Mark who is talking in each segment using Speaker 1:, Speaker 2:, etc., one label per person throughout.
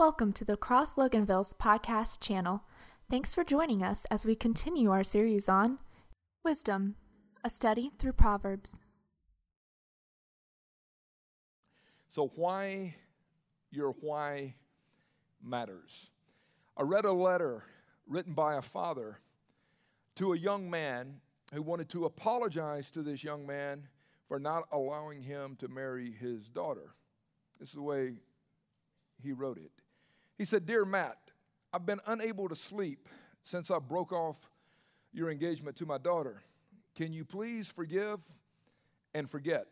Speaker 1: Welcome to the Cross Loganville's podcast channel. Thanks for joining us as we continue our series on Wisdom, a study through Proverbs.
Speaker 2: So, why your why matters. I read a letter written by a father to a young man who wanted to apologize to this young man for not allowing him to marry his daughter. This is the way he wrote it. He said, Dear Matt, I've been unable to sleep since I broke off your engagement to my daughter. Can you please forgive and forget?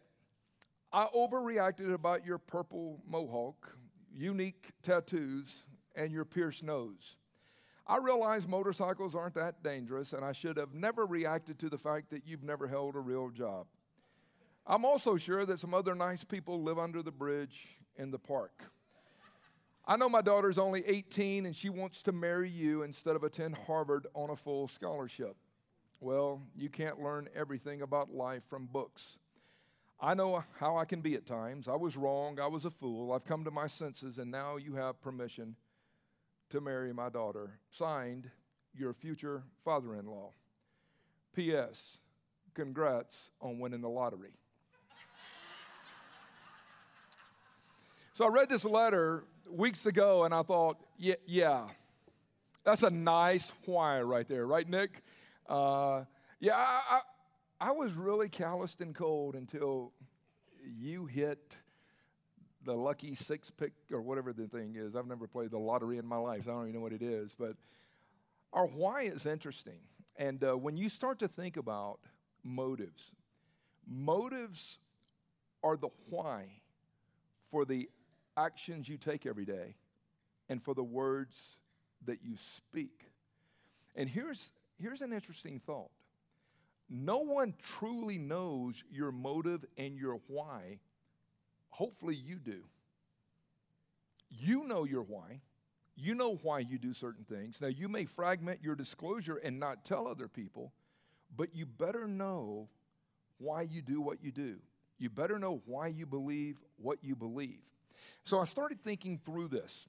Speaker 2: I overreacted about your purple mohawk, unique tattoos, and your pierced nose. I realize motorcycles aren't that dangerous, and I should have never reacted to the fact that you've never held a real job. I'm also sure that some other nice people live under the bridge in the park. I know my daughter's only 18 and she wants to marry you instead of attend Harvard on a full scholarship. Well, you can't learn everything about life from books. I know how I can be at times. I was wrong. I was a fool. I've come to my senses, and now you have permission to marry my daughter. Signed, your future father in law. P.S. Congrats on winning the lottery. so I read this letter weeks ago and I thought, yeah, yeah that's a nice why right there, right, Nick? Uh, yeah, I, I, I was really calloused and cold until you hit the lucky six pick or whatever the thing is. I've never played the lottery in my life. So I don't even know what it is. But our why is interesting. And uh, when you start to think about motives, motives are the why for the actions you take every day and for the words that you speak. And here's, here's an interesting thought no one truly knows your motive and your why. Hopefully, you do. You know your why. You know why you do certain things. Now, you may fragment your disclosure and not tell other people, but you better know why you do what you do. You better know why you believe what you believe. So I started thinking through this.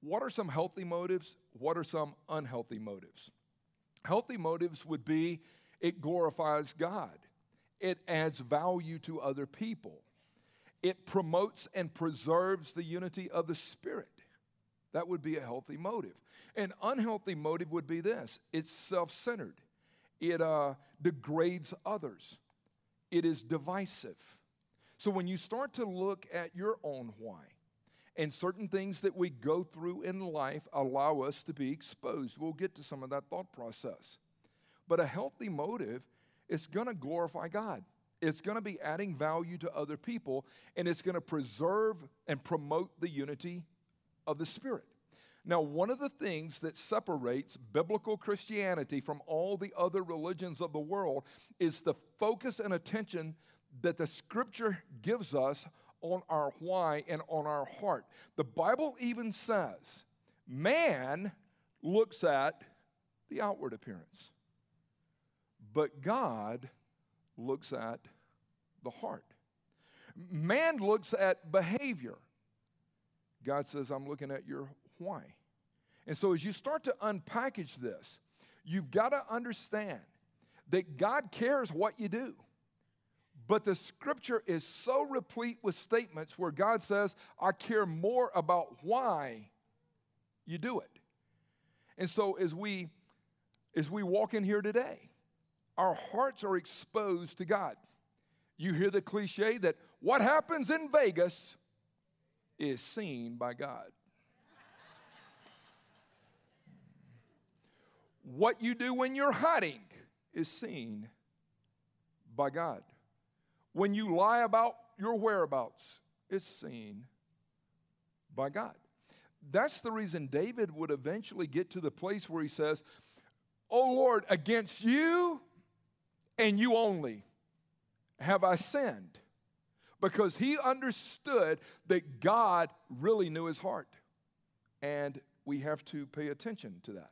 Speaker 2: What are some healthy motives? What are some unhealthy motives? Healthy motives would be it glorifies God, it adds value to other people, it promotes and preserves the unity of the Spirit. That would be a healthy motive. An unhealthy motive would be this it's self centered, it uh, degrades others, it is divisive. So when you start to look at your own why, and certain things that we go through in life allow us to be exposed, we'll get to some of that thought process. But a healthy motive is going to glorify God. It's going to be adding value to other people, and it's going to preserve and promote the unity of the Spirit. Now, one of the things that separates biblical Christianity from all the other religions of the world is the focus and attention that the scripture gives us on our why and on our heart. The Bible even says man looks at the outward appearance, but God looks at the heart. Man looks at behavior. God says, I'm looking at your why. And so as you start to unpackage this, you've got to understand that God cares what you do. But the scripture is so replete with statements where God says, I care more about why you do it. And so as we as we walk in here today, our hearts are exposed to God. You hear the cliche that what happens in Vegas is seen by God. what you do when you're hiding is seen by God. When you lie about your whereabouts, it's seen by God. That's the reason David would eventually get to the place where he says, Oh Lord, against you and you only have I sinned. Because he understood that God really knew his heart. And we have to pay attention to that.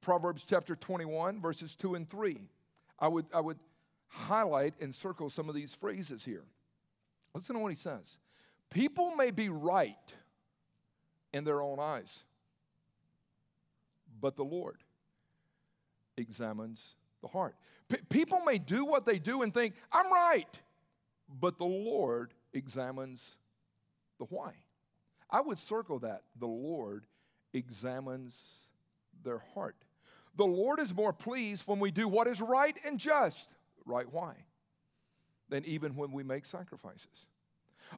Speaker 2: Proverbs chapter 21, verses 2 and 3. I would, I would highlight and circle some of these phrases here. Listen to what he says People may be right, in their own eyes. But the Lord examines the heart. P- people may do what they do and think, I'm right, but the Lord examines the why. I would circle that. The Lord examines their heart. The Lord is more pleased when we do what is right and just, right why, than even when we make sacrifices.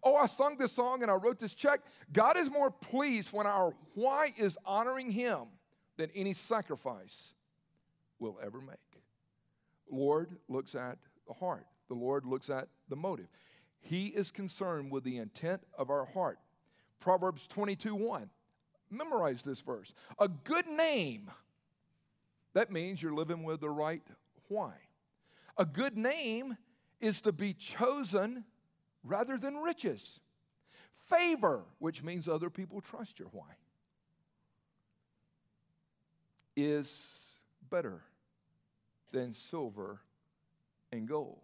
Speaker 2: Oh, I sung this song and I wrote this check. God is more pleased when our why is honoring Him than any sacrifice will ever make. Lord looks at the heart. The Lord looks at the motive. He is concerned with the intent of our heart. Proverbs 22 1. Memorize this verse. A good name, that means you're living with the right why. A good name is to be chosen rather than riches. Favor, which means other people trust your why, is better than silver and gold.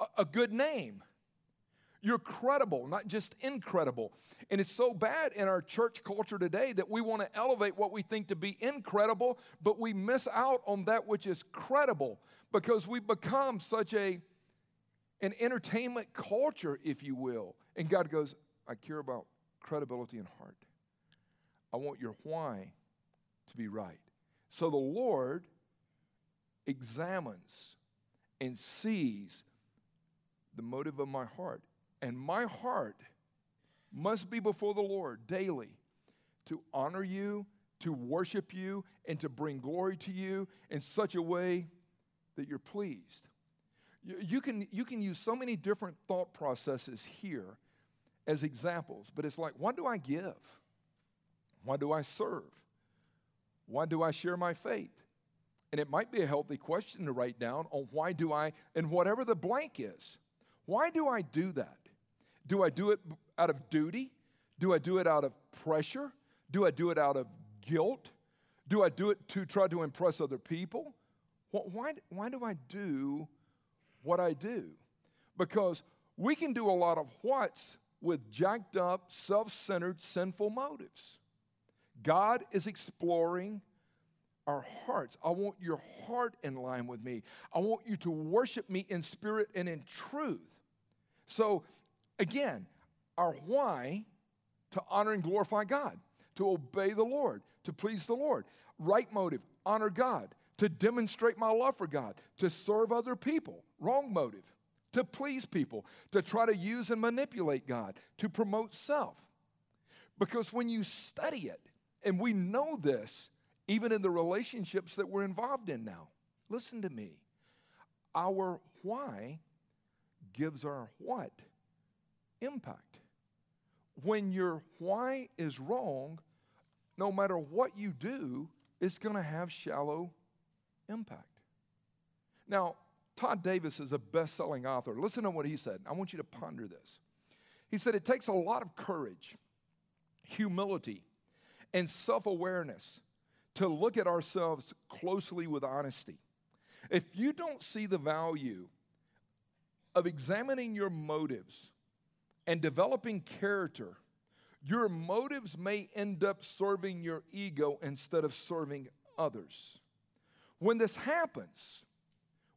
Speaker 2: A, a good name. You're credible, not just incredible. And it's so bad in our church culture today that we want to elevate what we think to be incredible, but we miss out on that which is credible because we become such a an entertainment culture, if you will. And God goes, I care about credibility and heart. I want your why to be right. So the Lord examines and sees the motive of my heart. And my heart must be before the Lord daily to honor you, to worship you, and to bring glory to you in such a way that you're pleased. You, you, can, you can use so many different thought processes here as examples, but it's like, what do I give? Why do I serve? Why do I share my faith? And it might be a healthy question to write down on why do I, and whatever the blank is, why do I do that? Do I do it out of duty? Do I do it out of pressure? Do I do it out of guilt? Do I do it to try to impress other people? Why, why do I do what I do? Because we can do a lot of what's with jacked up, self centered, sinful motives. God is exploring our hearts. I want your heart in line with me. I want you to worship me in spirit and in truth. So, again, our why to honor and glorify God, to obey the Lord, to please the Lord. Right motive, honor God, to demonstrate my love for God, to serve other people. Wrong motive, to please people, to try to use and manipulate God, to promote self. Because when you study it, and we know this, even in the relationships that we're involved in now. Listen to me. Our why gives our what impact. When your why is wrong, no matter what you do, it's going to have shallow impact. Now, Todd Davis is a best selling author. Listen to what he said. I want you to ponder this. He said, It takes a lot of courage, humility, and self awareness to look at ourselves closely with honesty. If you don't see the value of examining your motives and developing character, your motives may end up serving your ego instead of serving others. When this happens,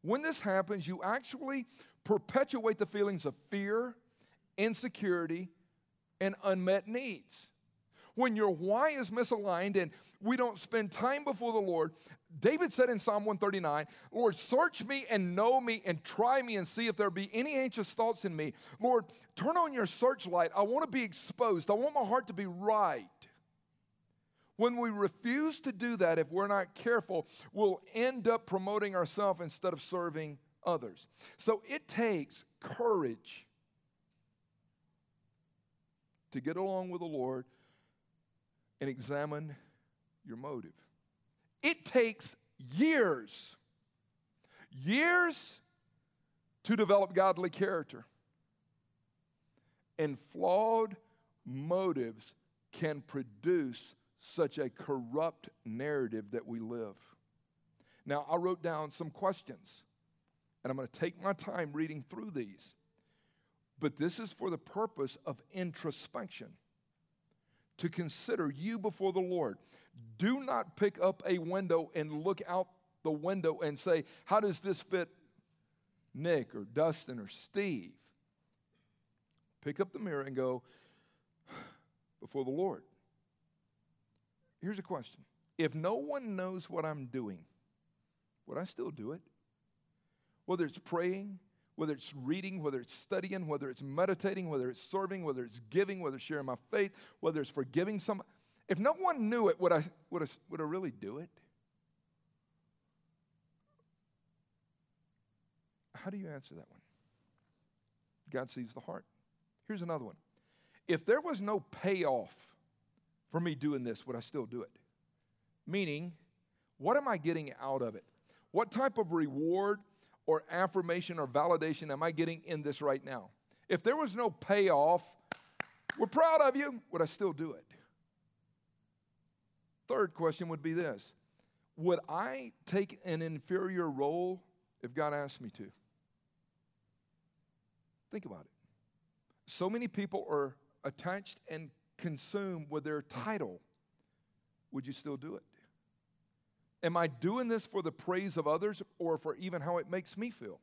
Speaker 2: when this happens, you actually perpetuate the feelings of fear, insecurity, and unmet needs when your why is misaligned and we don't spend time before the Lord, David said in Psalm 139, Lord, search me and know me and try me and see if there be any anxious thoughts in me. Lord, turn on your searchlight. I want to be exposed. I want my heart to be right. When we refuse to do that, if we're not careful, we'll end up promoting ourselves instead of serving others. So it takes courage to get along with the Lord and examine your motive. It takes years, years to develop godly character. And flawed motives can produce such a corrupt narrative that we live. Now, I wrote down some questions, and I'm going to take my time reading through these. But this is for the purpose of introspection to consider you before the Lord. Do not pick up a window and look out the window and say, How does this fit Nick or Dustin or Steve? Pick up the mirror and go before the Lord. Here's a question If no one knows what I'm doing, would I still do it? Whether it's praying, whether it's reading, whether it's studying, whether it's meditating, whether it's serving, whether it's giving, whether it's sharing my faith, whether it's forgiving someone. If no one knew it, would I, would I, would I really do it? How do you answer that one? God sees the heart. Here's another one. If there was no payoff for me doing this, would I still do it? Meaning, what am I getting out of it? What type of reward or affirmation or validation am I getting in this right now? If there was no payoff, we're proud of you, would I still do it? Third question would be this Would I take an inferior role if God asked me to? Think about it. So many people are attached and consumed with their title. Would you still do it? Am I doing this for the praise of others or for even how it makes me feel?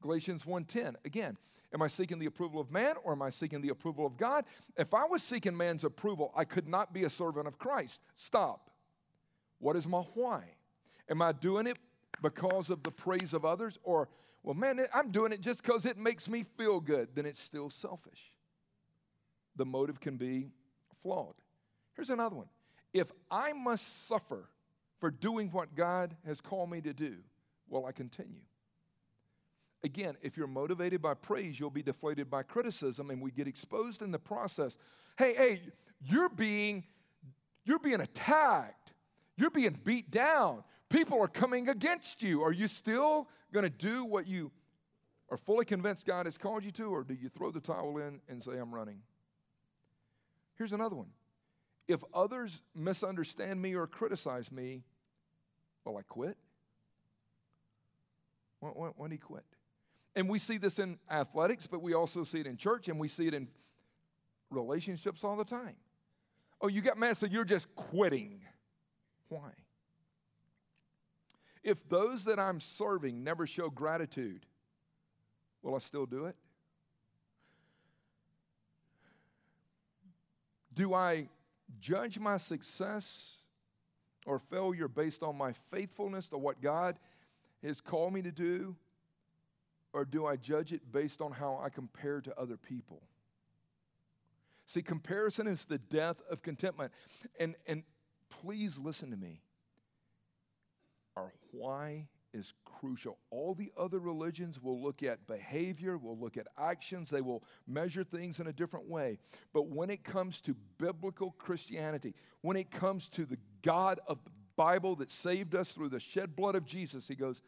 Speaker 2: Galatians 1:10. Again, am I seeking the approval of man or am I seeking the approval of God? If I was seeking man's approval, I could not be a servant of Christ. Stop. What is my why? Am I doing it because of the praise of others or well man, I'm doing it just cuz it makes me feel good, then it's still selfish. The motive can be flawed. Here's another one. If I must suffer for doing what God has called me to do, will I continue? Again, if you're motivated by praise, you'll be deflated by criticism, and we get exposed in the process. Hey, hey, you're being you're being attacked. You're being beat down. People are coming against you. Are you still going to do what you are fully convinced God has called you to, or do you throw the towel in and say, I'm running? Here's another one if others misunderstand me or criticize me, will I quit? When, when, when he quit? And we see this in athletics, but we also see it in church and we see it in relationships all the time. Oh, you got mad, so you're just quitting. Why? If those that I'm serving never show gratitude, will I still do it? Do I judge my success or failure based on my faithfulness to what God has called me to do? Or do I judge it based on how I compare to other people? See, comparison is the death of contentment. And, and please listen to me. Our why is crucial. All the other religions will look at behavior, will look at actions, they will measure things in a different way. But when it comes to biblical Christianity, when it comes to the God of the Bible that saved us through the shed blood of Jesus, he goes,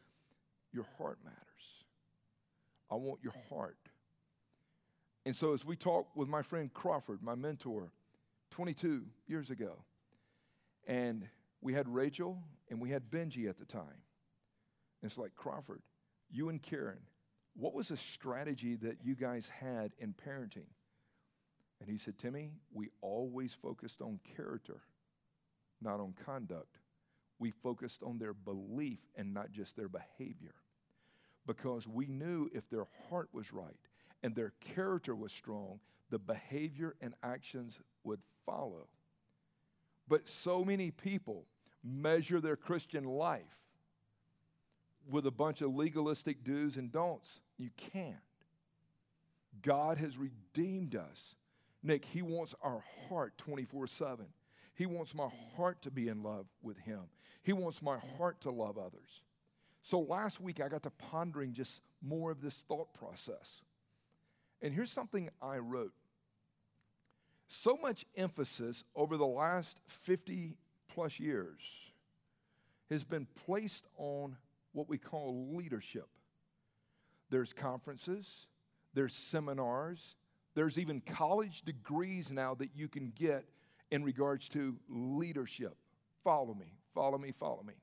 Speaker 2: Your heart matters. I want your heart. And so, as we talked with my friend Crawford, my mentor, 22 years ago, and we had Rachel and we had Benji at the time it's like, Crawford, you and Karen, what was a strategy that you guys had in parenting? And he said, Timmy, we always focused on character, not on conduct. We focused on their belief and not just their behavior. Because we knew if their heart was right and their character was strong, the behavior and actions would follow. But so many people measure their Christian life with a bunch of legalistic do's and don'ts. You can't. God has redeemed us. Nick, He wants our heart 24 7. He wants my heart to be in love with Him. He wants my heart to love others. So last week I got to pondering just more of this thought process. And here's something I wrote. So much emphasis over the last 50 plus years has been placed on what we call leadership. There's conferences, there's seminars, there's even college degrees now that you can get in regards to leadership. Follow me, follow me, follow me.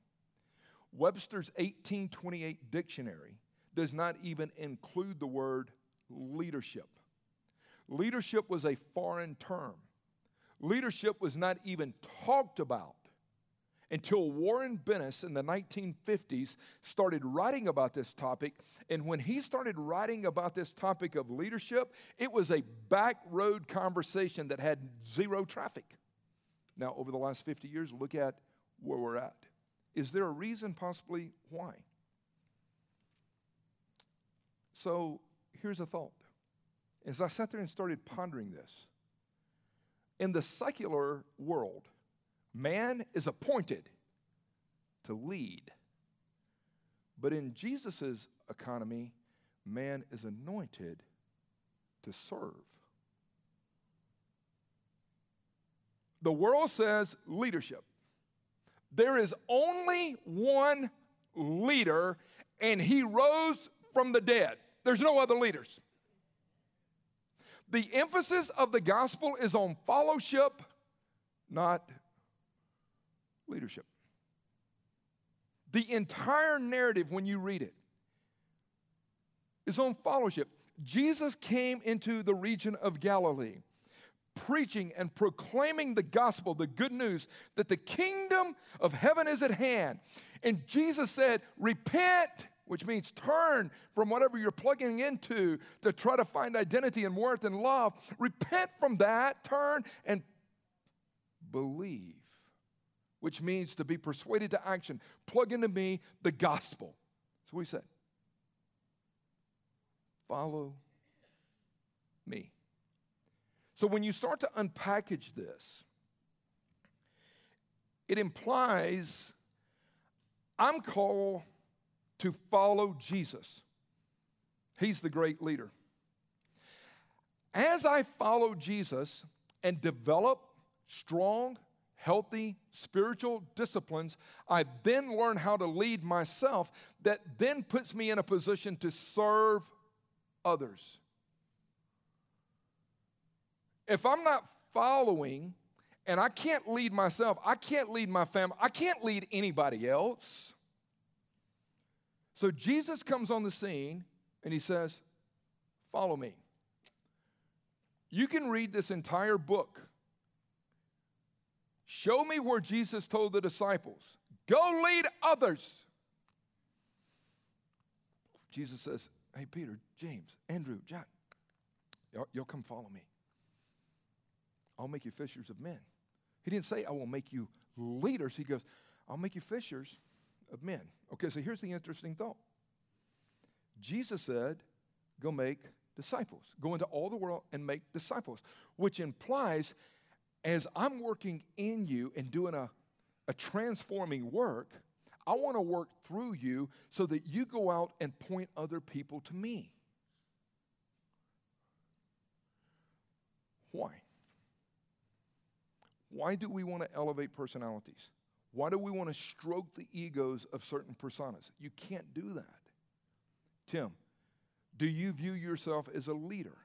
Speaker 2: Webster's 1828 dictionary does not even include the word leadership. Leadership was a foreign term. leadership was not even talked about until Warren Bennis in the 1950s started writing about this topic. And when he started writing about this topic of leadership, it was a back road conversation that had zero traffic. Now, over the last 50 years, look at where we're at. Is there a reason, possibly, why? So, here's a thought. As I sat there and started pondering this, in the secular world, Man is appointed to lead. But in Jesus' economy, man is anointed to serve. The world says leadership. There is only one leader, and he rose from the dead. There's no other leaders. The emphasis of the gospel is on fellowship, not leadership. The entire narrative, when you read it, is on fellowship. Jesus came into the region of Galilee preaching and proclaiming the gospel, the good news that the kingdom of heaven is at hand. And Jesus said, Repent, which means turn from whatever you're plugging into to try to find identity and worth and love. Repent from that, turn and believe which means to be persuaded to action. Plug into me the gospel. So we said, follow me. So when you start to unpackage this, it implies I'm called to follow Jesus. He's the great leader. As I follow Jesus and develop strong, healthy spiritual disciplines, I then learn how to lead myself that then puts me in a position to serve others. If I'm not following and I can't lead myself, I can't lead my family, I can't lead anybody else. So Jesus comes on the scene and he says, Follow me. You can read this entire book Show me where Jesus told the disciples, Go lead others. Jesus says, Hey, Peter, James, Andrew, John, y'all, y'all come follow me. I'll make you fishers of men. He didn't say, I will make you leaders. He goes, I'll make you fishers of men. Okay, so here's the interesting thought Jesus said, Go make disciples. Go into all the world and make disciples, which implies as I'm working in you and doing a, a transforming work, I want to work through you so that you go out and point other people to me. Why? Why do we want to elevate personalities? Why do we want to stroke the egos of certain personas? You can't do that. Tim, do you view yourself as a leader?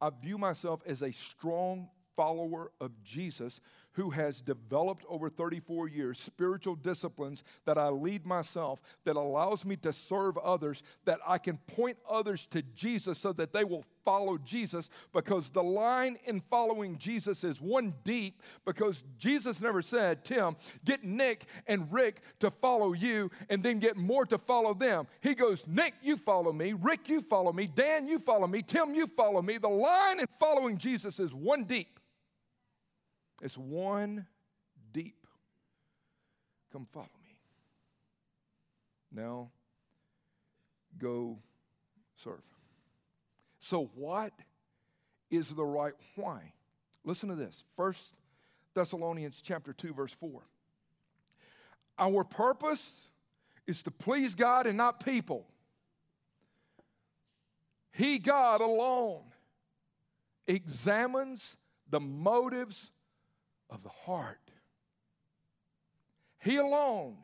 Speaker 2: I view myself as a strong follower of Jesus who has developed over 34 years spiritual disciplines that I lead myself, that allows me to serve others, that I can point others to Jesus so that they will follow Jesus because the line in following Jesus is one deep because Jesus never said, Tim, get Nick and Rick to follow you and then get more to follow them. He goes, Nick, you follow me. Rick, you follow me. Dan, you follow me. Tim, you follow me. The line in following Jesus is one deep. It's one deep. Come follow me. Now, go serve. So, what is the right why? Listen to this. First Thessalonians chapter 2 verse 4. Our purpose is to please God and not people. He God alone examines the motives of the heart. He alone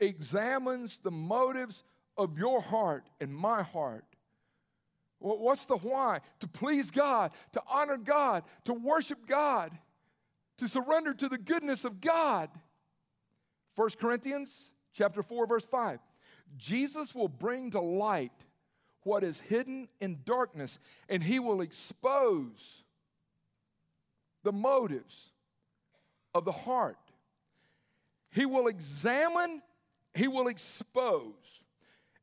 Speaker 2: examines the motives of your heart and my heart. What's the why? To please God, to honor God, to worship God, to surrender to the goodness of God. 1 Corinthians chapter 4 verse 5. Jesus will bring to light what is hidden in darkness and he will expose the motives of the heart. He will examine, he will expose.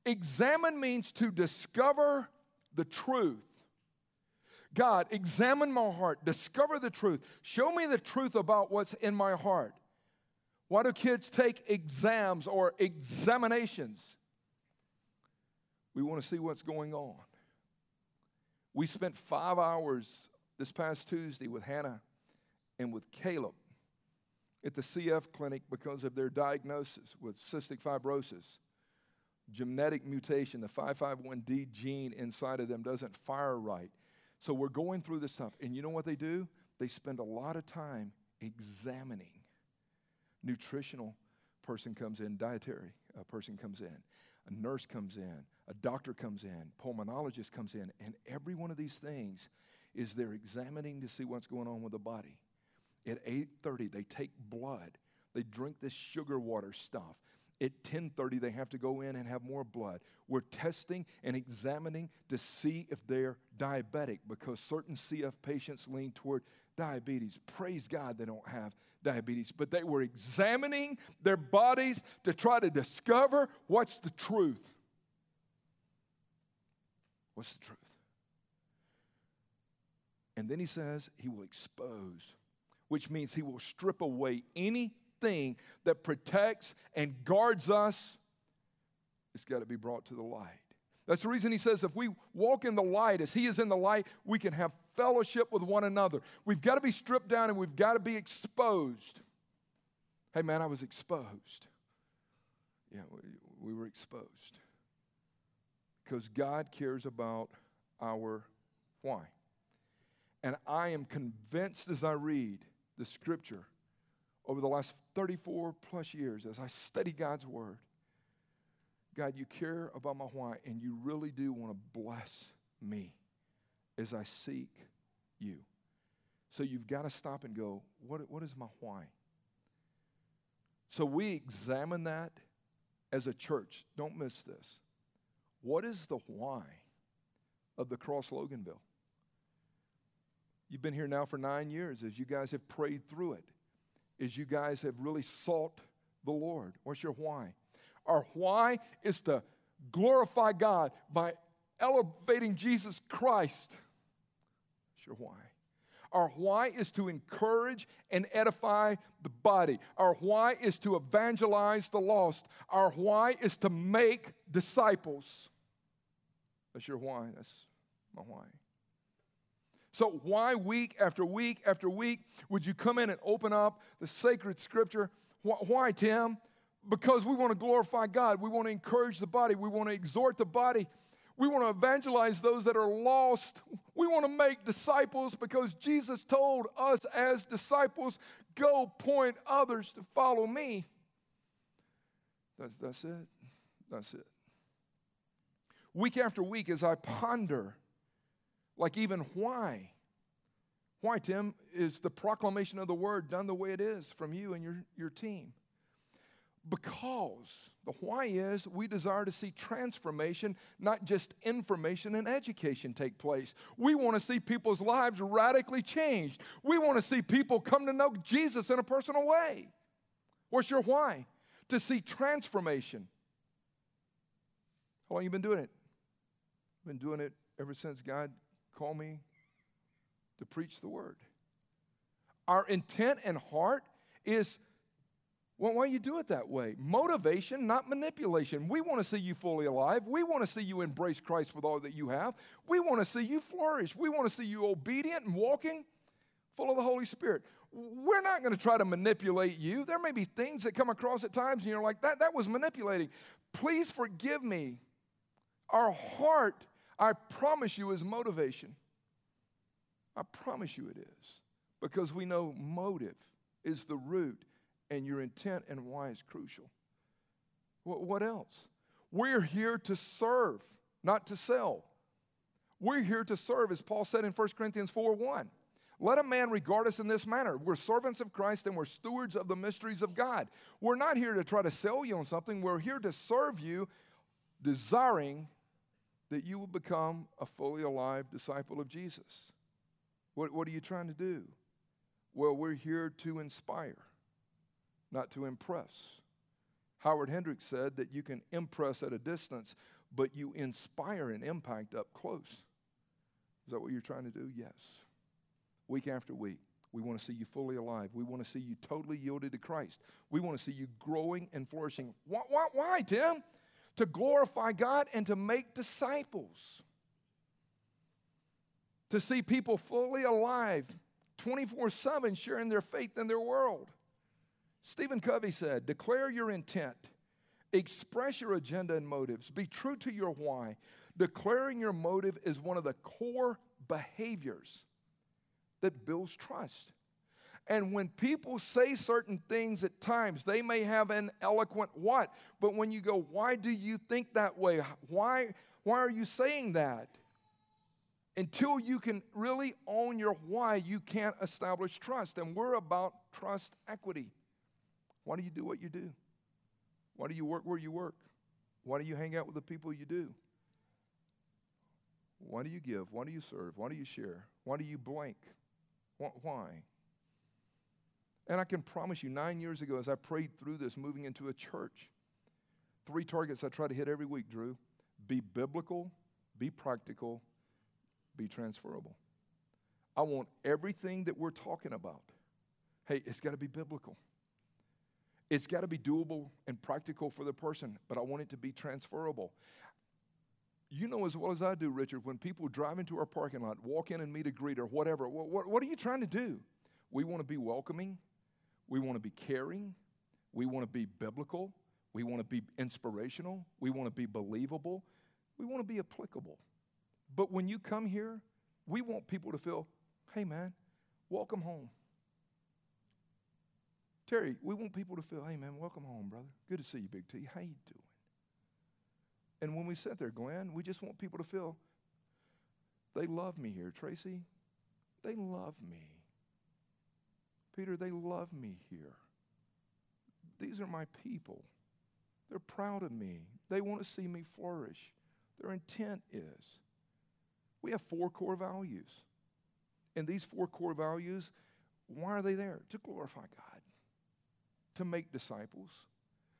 Speaker 2: Examine means to discover the truth. God, examine my heart, discover the truth, show me the truth about what's in my heart. Why do kids take exams or examinations? We want to see what's going on. We spent five hours this past Tuesday with Hannah and with Caleb at the CF clinic because of their diagnosis with cystic fibrosis. Genetic mutation, the 551D gene inside of them doesn't fire right. So we're going through this stuff. And you know what they do? They spend a lot of time examining. Nutritional person comes in, dietary uh, person comes in, a nurse comes in, a doctor comes in, pulmonologist comes in, and every one of these things is they're examining to see what's going on with the body. At 8:30 they take blood. They drink this sugar water stuff. At 10:30 they have to go in and have more blood. We're testing and examining to see if they're diabetic because certain CF patients lean toward diabetes. Praise God they don't have diabetes, but they were examining their bodies to try to discover what's the truth. What's the truth? And then he says he will expose, which means he will strip away anything that protects and guards us. It's got to be brought to the light. That's the reason he says if we walk in the light as he is in the light, we can have fellowship with one another. We've got to be stripped down and we've got to be exposed. Hey, man, I was exposed. Yeah, we, we were exposed. Because God cares about our why. And I am convinced as I read the scripture over the last 34 plus years, as I study God's word, God, you care about my why, and you really do want to bless me as I seek you. So you've got to stop and go, what, what is my why? So we examine that as a church. Don't miss this. What is the why of the Cross Loganville? You've been here now for nine years as you guys have prayed through it, as you guys have really sought the Lord. What's your why? Our why is to glorify God by elevating Jesus Christ. That's your why. Our why is to encourage and edify the body. Our why is to evangelize the lost. Our why is to make disciples. That's your why. That's my why. So, why week after week after week would you come in and open up the sacred scripture? Why, Tim? Because we want to glorify God. We want to encourage the body. We want to exhort the body. We want to evangelize those that are lost. We want to make disciples because Jesus told us as disciples, go point others to follow me. That's, that's it. That's it. Week after week, as I ponder like, even why? Why, Tim, is the proclamation of the word done the way it is from you and your, your team? Because the why is we desire to see transformation, not just information and education take place. We want to see people's lives radically changed. We want to see people come to know Jesus in a personal way. What's your why? To see transformation. How long you been doing it? Been doing it ever since God call me to preach the word. Our intent and heart is well, why you do it that way? Motivation, not manipulation. We want to see you fully alive. We want to see you embrace Christ with all that you have. We want to see you flourish. We want to see you obedient and walking full of the Holy Spirit. We're not going to try to manipulate you. There may be things that come across at times and you're like, that, that was manipulating. Please forgive me. Our heart I promise you is motivation. I promise you it is. Because we know motive is the root and your intent and why is crucial. What, what else? We're here to serve, not to sell. We're here to serve, as Paul said in 1 Corinthians 4 1. Let a man regard us in this manner. We're servants of Christ and we're stewards of the mysteries of God. We're not here to try to sell you on something. We're here to serve you, desiring that you will become a fully alive disciple of Jesus. What, what are you trying to do? Well, we're here to inspire, not to impress. Howard Hendricks said that you can impress at a distance, but you inspire and impact up close. Is that what you're trying to do? Yes. Week after week, we want to see you fully alive. We want to see you totally yielded to Christ. We want to see you growing and flourishing. Why, why, why, Tim? To glorify God and to make disciples. To see people fully alive, 24 7, sharing their faith in their world. Stephen Covey said, Declare your intent, express your agenda and motives, be true to your why. Declaring your motive is one of the core behaviors that builds trust. And when people say certain things at times, they may have an eloquent what, but when you go, why do you think that way? Why, why are you saying that? Until you can really own your why, you can't establish trust. And we're about trust equity. Why do you do what you do? Why do you work where you work? Why do you hang out with the people you do? Why do you give? Why do you serve? Why do you share? Why do you blank? Why? And I can promise you, nine years ago, as I prayed through this, moving into a church, three targets I try to hit every week, Drew be biblical, be practical, be transferable. I want everything that we're talking about. Hey, it's got to be biblical. It's got to be doable and practical for the person, but I want it to be transferable. You know as well as I do, Richard, when people drive into our parking lot, walk in and meet a greeter, whatever, what, what, what are you trying to do? We want to be welcoming. We want to be caring. We want to be biblical. We want to be inspirational. We want to be believable. We want to be applicable. But when you come here, we want people to feel, hey, man, welcome home. Terry, we want people to feel, hey man, welcome home, brother. Good to see you, Big T. How you doing? And when we sit there, Glenn, we just want people to feel they love me here. Tracy, they love me. Peter, they love me here. These are my people. They're proud of me. They want to see me flourish. Their intent is. We have four core values. And these four core values, why are they there? To glorify God to make disciples.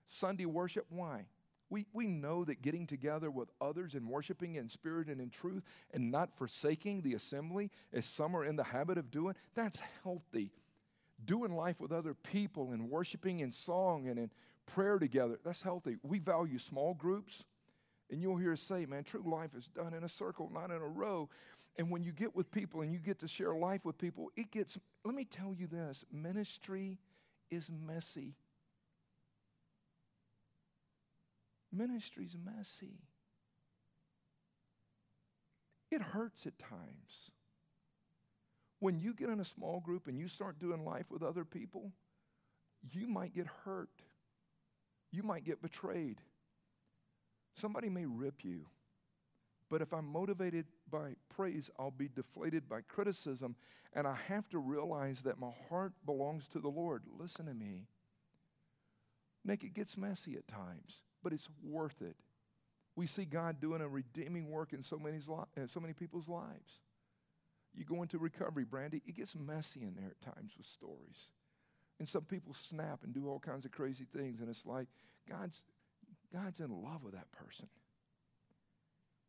Speaker 2: Sunday worship, why? We, we know that getting together with others and worshiping in spirit and in truth and not forsaking the assembly, as some are in the habit of doing, that's healthy. Doing life with other people and worshiping in song and in prayer together, that's healthy. We value small groups. And you'll hear us say, man, true life is done in a circle, not in a row. And when you get with people and you get to share life with people, it gets, let me tell you this ministry is messy. Ministry's messy. It hurts at times. When you get in a small group and you start doing life with other people, you might get hurt. You might get betrayed. Somebody may rip you. But if I'm motivated by praise, I'll be deflated by criticism. And I have to realize that my heart belongs to the Lord. Listen to me. Nick, it gets messy at times, but it's worth it. We see God doing a redeeming work in so many, in uh, so many people's lives. You go into recovery, Brandy, it gets messy in there at times with stories. And some people snap and do all kinds of crazy things, and it's like God's, God's in love with that person.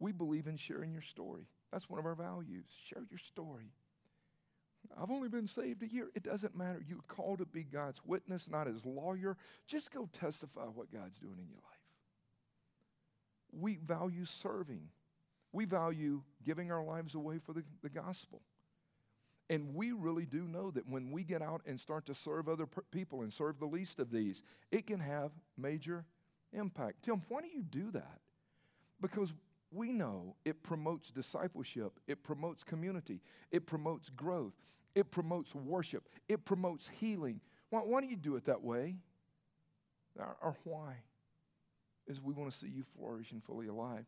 Speaker 2: We believe in sharing your story. That's one of our values. Share your story. I've only been saved a year. It doesn't matter. You're called to be God's witness, not his lawyer. Just go testify what God's doing in your life. We value serving. We value giving our lives away for the, the gospel. And we really do know that when we get out and start to serve other per- people and serve the least of these, it can have major impact. Tim, why do you do that? Because we know it promotes discipleship, it promotes community, it promotes growth, it promotes worship, it promotes healing. Why, why do you do it that way? Our, our why is we want to see you flourish and fully alive.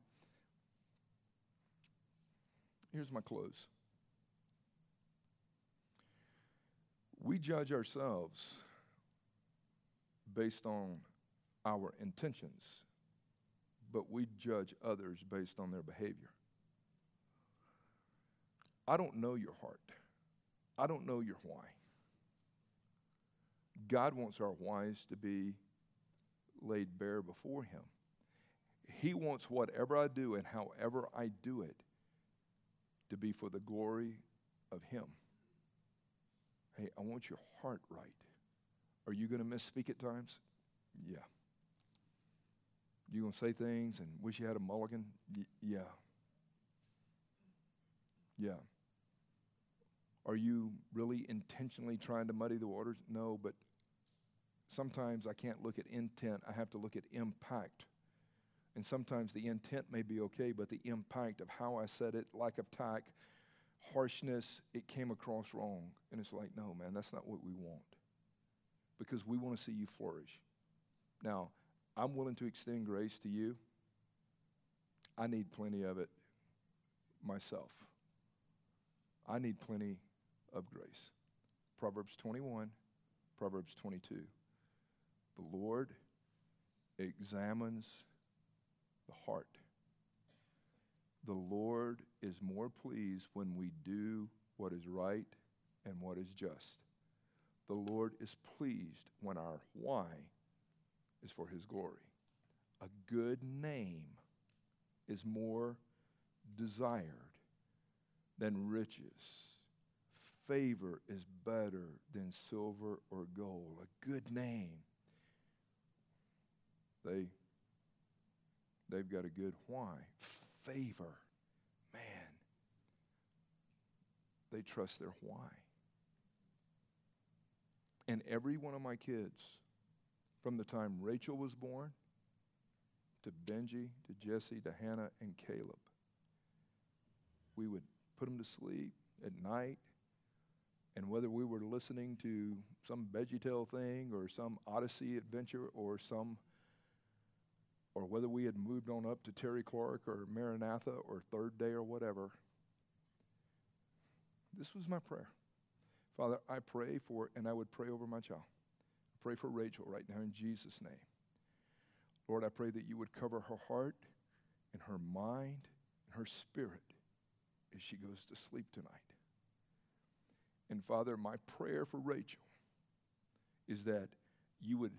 Speaker 2: Here's my close. We judge ourselves based on our intentions but we judge others based on their behavior. I don't know your heart. I don't know your why. God wants our whys to be laid bare before Him. He wants whatever I do and however I do it to be for the glory of Him. Hey, I want your heart right. Are you going to misspeak at times? Yeah. You going to say things and wish you had a mulligan? Y- yeah. Yeah. Are you really intentionally trying to muddy the waters? No, but sometimes I can't look at intent. I have to look at impact. And sometimes the intent may be okay, but the impact of how I said it, lack of tact, harshness, it came across wrong. And it's like, no, man, that's not what we want. Because we want to see you flourish. Now, I'm willing to extend grace to you. I need plenty of it myself. I need plenty of grace. Proverbs 21, Proverbs 22. The Lord examines the heart. The Lord is more pleased when we do what is right and what is just. The Lord is pleased when our why is for his glory. A good name is more desired than riches. Favor is better than silver or gold. A good name. They they've got a good why. Favor. Man. They trust their why. And every one of my kids, from the time Rachel was born to Benji, to Jesse, to Hannah, and Caleb, we would put them to sleep at night. And whether we were listening to some VeggieTale thing or some Odyssey adventure or some, or whether we had moved on up to Terry Clark or Maranatha or Third Day or whatever, this was my prayer. Father, I pray for, and I would pray over my child. I pray for Rachel right now in Jesus' name. Lord, I pray that you would cover her heart and her mind and her spirit as she goes to sleep tonight. And Father, my prayer for Rachel is that you would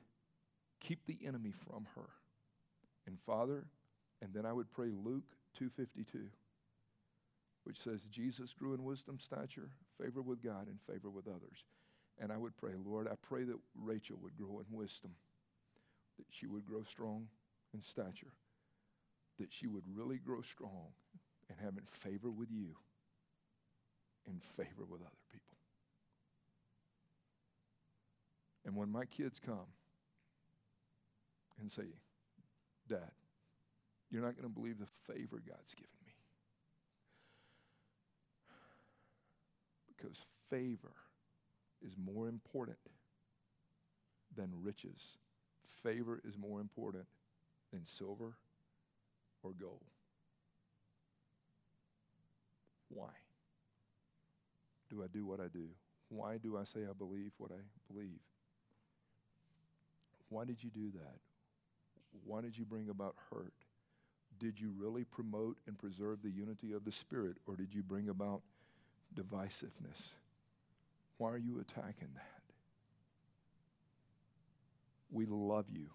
Speaker 2: keep the enemy from her. And Father, and then I would pray Luke 252 which says Jesus grew in wisdom, stature, favor with God, and favor with others. And I would pray, Lord, I pray that Rachel would grow in wisdom, that she would grow strong in stature, that she would really grow strong and have in favor with you, in favor with other people. And when my kids come and say, Dad, you're not going to believe the favor God's given me. Because favor is more important than riches. Favor is more important than silver or gold. Why do I do what I do? Why do I say I believe what I believe? Why did you do that? Why did you bring about hurt? Did you really promote and preserve the unity of the Spirit, or did you bring about divisiveness? Why are you attacking that? We love you.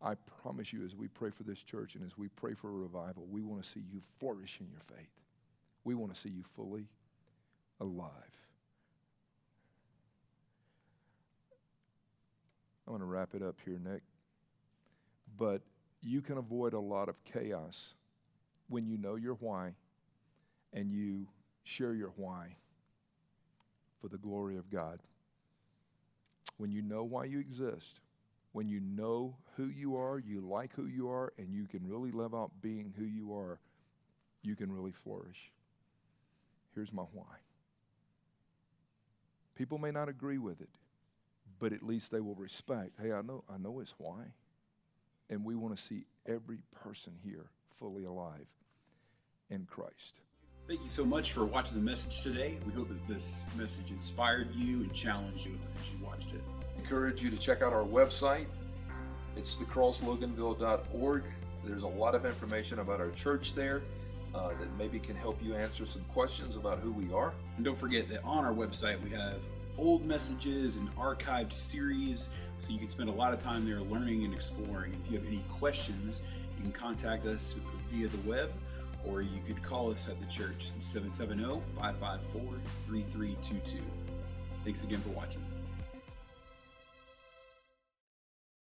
Speaker 2: I promise you, as we pray for this church and as we pray for a revival, we want to see you flourish in your faith. We want to see you fully alive. I'm going to wrap it up here, Nick. But you can avoid a lot of chaos when you know your why and you share your why for the glory of God. When you know why you exist, when you know who you are, you like who you are, and you can really live out being who you are, you can really flourish. Here's my why. People may not agree with it, but at least they will respect. Hey, I know, I know it's why. And we want to see every person here fully alive in Christ.
Speaker 3: Thank you so much for watching the message today. We hope that this message inspired you and challenged you as you watched it.
Speaker 2: encourage you to check out our website. It's thecrossloganville.org. There's a lot of information about our church there.
Speaker 4: uh, that maybe can help you answer some questions about who we are.
Speaker 3: And don't forget that on our website we have old messages and archived series, so you can spend a lot of time there learning and exploring. If you have any questions, you can contact us via the web or you could call us at the church 770 554 3322. Thanks again for watching.